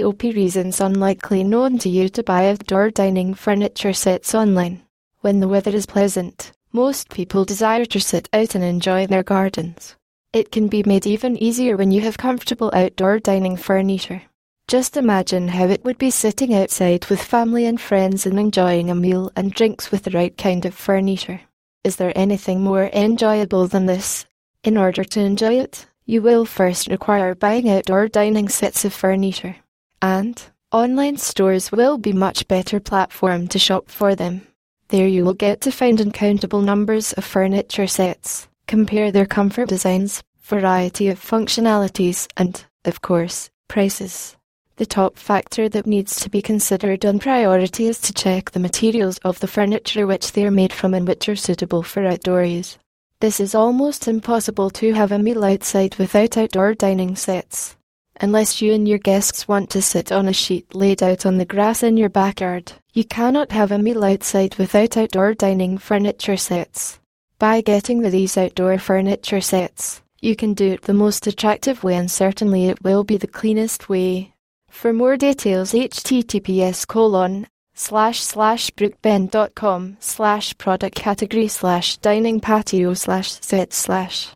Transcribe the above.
top reasons unlikely known to you to buy outdoor dining furniture sets online. When the weather is pleasant, most people desire to sit out and enjoy their gardens. It can be made even easier when you have comfortable outdoor dining furniture. Just imagine how it would be sitting outside with family and friends and enjoying a meal and drinks with the right kind of furniture. Is there anything more enjoyable than this? In order to enjoy it, you will first require buying outdoor dining sets of furniture. And online stores will be much better platform to shop for them. There you will get to find uncountable numbers of furniture sets, compare their comfort designs, variety of functionalities, and, of course, prices. The top factor that needs to be considered on priority is to check the materials of the furniture which they are made from and which are suitable for outdoor use. This is almost impossible to have a meal outside without outdoor dining sets. Unless you and your guests want to sit on a sheet laid out on the grass in your backyard, you cannot have a meal outside without outdoor dining furniture sets. By getting these outdoor furniture sets, you can do it the most attractive way and certainly it will be the cleanest way. For more details https colon slash slash brookbend.com slash product category slash dining patio slash set slash